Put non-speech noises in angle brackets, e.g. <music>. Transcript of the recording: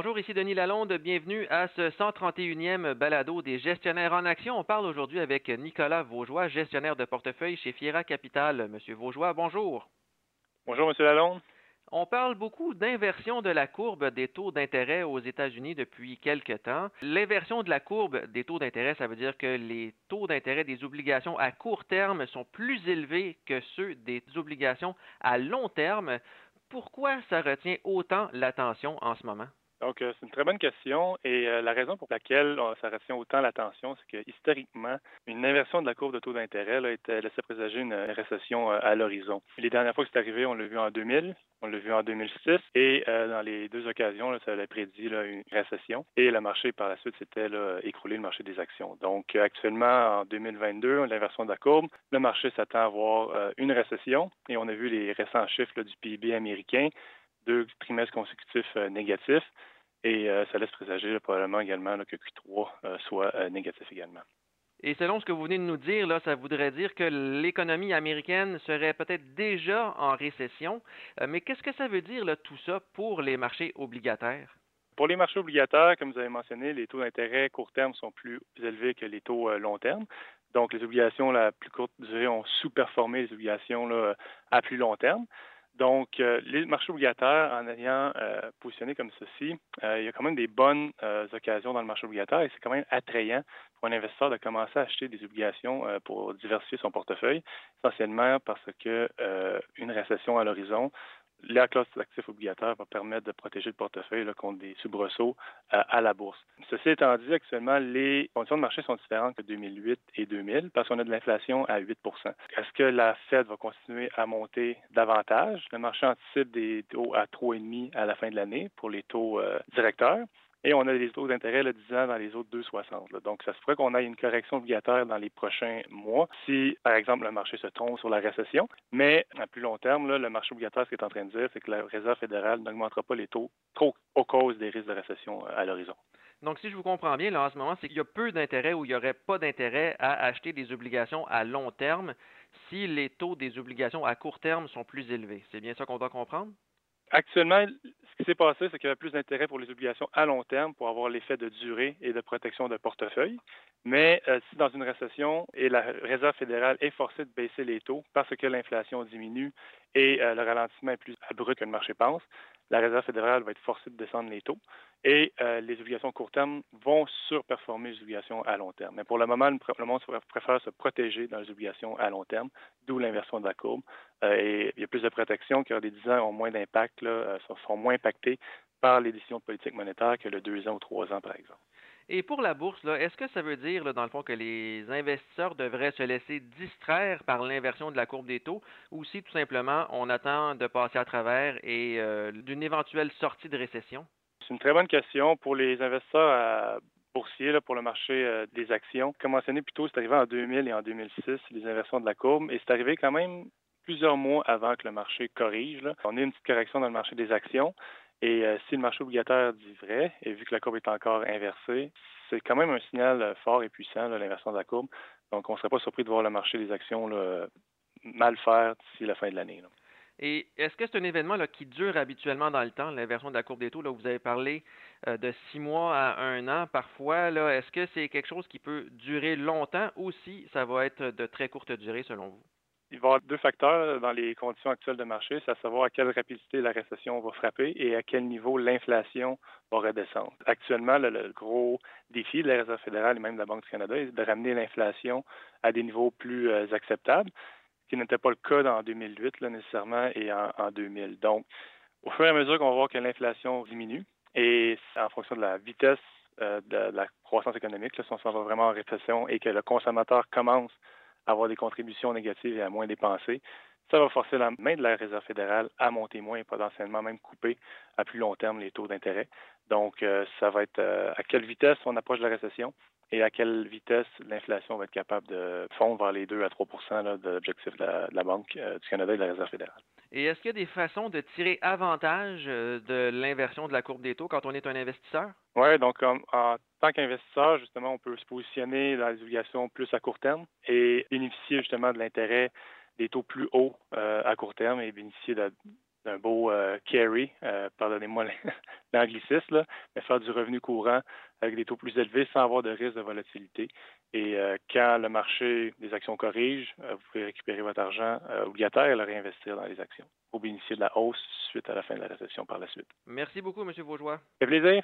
Bonjour, ici Denis Lalonde. Bienvenue à ce 131e balado des gestionnaires en action. On parle aujourd'hui avec Nicolas Vaugeois, gestionnaire de portefeuille chez Fiera Capital. Monsieur Vaugeois, bonjour. Bonjour, Monsieur Lalonde. On parle beaucoup d'inversion de la courbe des taux d'intérêt aux États-Unis depuis quelque temps. L'inversion de la courbe des taux d'intérêt, ça veut dire que les taux d'intérêt des obligations à court terme sont plus élevés que ceux des obligations à long terme. Pourquoi ça retient autant l'attention en ce moment? Donc, euh, c'est une très bonne question et euh, la raison pour laquelle euh, ça retient autant l'attention, c'est que historiquement, une inversion de la courbe de taux d'intérêt laissait présager une récession à l'horizon. Les dernières fois que c'est arrivé, on l'a vu en 2000, on l'a vu en 2006 et dans les deux occasions, ça avait prédit une récession et le marché par la suite s'était écroulé le marché des actions. Donc, actuellement, en 2022, l'inversion de la courbe, le marché s'attend à voir une récession et on a vu les récents chiffres du PIB américain deux trimestres consécutifs euh, négatifs. Et euh, ça laisse présager probablement également que Q3 euh, soit négatif également. Et selon ce que vous venez de nous dire, là, ça voudrait dire que l'économie américaine serait peut-être déjà en récession. mais qu'est-ce que ça veut dire là, tout ça pour les marchés obligataires? Pour les marchés obligataires, comme vous avez mentionné, les taux d'intérêt court terme sont plus élevés que les taux long terme. Donc, les obligations à plus courte durée ont sous-performé les obligations là, à plus long terme. Donc, euh, les marchés obligataires, en ayant euh, positionné comme ceci, euh, il y a quand même des bonnes occasions dans le marché obligataire et c'est quand même attrayant pour un investisseur de commencer à acheter des obligations pour diversifier son portefeuille, essentiellement parce que une récession à l'horizon la classe d'actifs obligataires va permettre de protéger le portefeuille contre des soubresauts euh, à la bourse. Ceci étant dit, actuellement, les conditions de marché sont différentes que 2008 et 2000 parce qu'on a de l'inflation à 8% Est-ce que la Fed va continuer à monter davantage? Le marché anticipe des taux à 3,5 à la fin de l'année pour les taux euh, directeurs. Et on a des taux d'intérêt le 10 ans dans les autres 2,60. Donc, ça se pourrait qu'on ait une correction obligataire dans les prochains mois si, par exemple, le marché se trompe sur la récession. Mais à plus long terme, le marché obligataire, ce qu'il est en train de dire, c'est que la Réserve fédérale n'augmentera pas les taux trop aux causes des risques de récession euh, à l'horizon. Donc, si je vous comprends bien, là, en ce moment, c'est qu'il y a peu d'intérêt ou il n'y aurait pas d'intérêt à acheter des obligations à long terme si les taux des obligations à court terme sont plus élevés. C'est bien ça qu'on doit comprendre? Actuellement, s'est passé, c'est qu'il y avait plus d'intérêt pour les obligations à long terme pour avoir l'effet de durée et de protection de portefeuille. Mais euh, si dans une récession et la Réserve fédérale est forcée de baisser les taux parce que l'inflation diminue et euh, le ralentissement est plus abrupt que le marché pense, la Réserve fédérale va être forcée de descendre les taux et euh, les obligations court terme vont surperformer les obligations à long terme. Mais pour le moment, le monde préfère se protéger dans les obligations à long terme, d'où l'inversion de la courbe. Et il y a plus de protection car des 10 ans ont moins d'impact, sont moins impactés par les décisions de politique monétaire que le 2 ans ou 3 ans, par exemple. Et pour la bourse, est-ce que ça veut dire, dans le fond, que les investisseurs devraient se laisser distraire par l'inversion de la courbe des taux ou si tout simplement on attend de passer à travers et euh, d'une éventuelle sortie de récession? C'est une très bonne question. Pour les investisseurs boursiers, pour le marché euh, des actions, comme mentionné plus tôt, c'est arrivé en 2000 et en 2006, les inversions de la courbe, et c'est arrivé quand même plusieurs mois avant que le marché corrige. On a une petite correction dans le marché des actions. Et euh, si le marché obligataire dit vrai, et vu que la courbe est encore inversée, c'est quand même un signal euh, fort et puissant, l'inversion de la courbe. Donc, on ne serait pas surpris de voir le marché des actions mal faire d'ici la fin de l'année. Et est-ce que c'est un événement qui dure habituellement dans le temps, l'inversion de la courbe des taux? Là, vous avez parlé euh, de six mois à un an parfois. Est-ce que c'est quelque chose qui peut durer longtemps ou si ça va être de très courte durée selon vous? Il va y avoir deux facteurs dans les conditions actuelles de marché, c'est à savoir à quelle rapidité la récession va frapper et à quel niveau l'inflation va redescendre. Actuellement, le, gros défi de la Réserve fédérale et même de la Banque du Canada est de ramener l'inflation à des niveaux plus euh, acceptables, ce qui n'était pas le cas en 2008 là, nécessairement et en, 2000. Donc, au fur et à mesure qu'on va voir que l'inflation diminue et en fonction de la vitesse euh, de, la croissance économique, là, si on s'en va vraiment en récession et que le consommateur commence avoir des contributions négatives et à moins dépenser, ça va forcer la main de la Réserve fédérale à monter moins et potentiellement même couper à plus long terme les taux d'intérêt. Donc, euh, ça va être euh, à quelle vitesse on approche de la récession? Et à quelle vitesse l'inflation va être capable de fondre vers les 2 à 3% de l'objectif de, la, Banque euh, du Canada et de la Réserve fédérale? Et est-ce qu'il y a des façons de tirer avantage de l'inversion de la courbe des taux quand on est un investisseur? Oui, donc en tant qu'investisseur, justement, on peut se positionner dans les obligations plus à court terme et bénéficier justement de l'intérêt des taux plus hauts à court terme et bénéficier de un beau carry, pardonnez-moi <laughs> l'anglicisme, mais faire du revenu courant avec des taux plus élevés sans avoir de risque de volatilité. Et quand le marché des actions corrige, vous pouvez récupérer votre argent obligataire et le réinvestir dans les actions pour bénéficier de la hausse suite à la fin de la récession par la suite. Merci beaucoup, M. Vaugeois. Fait plaisir.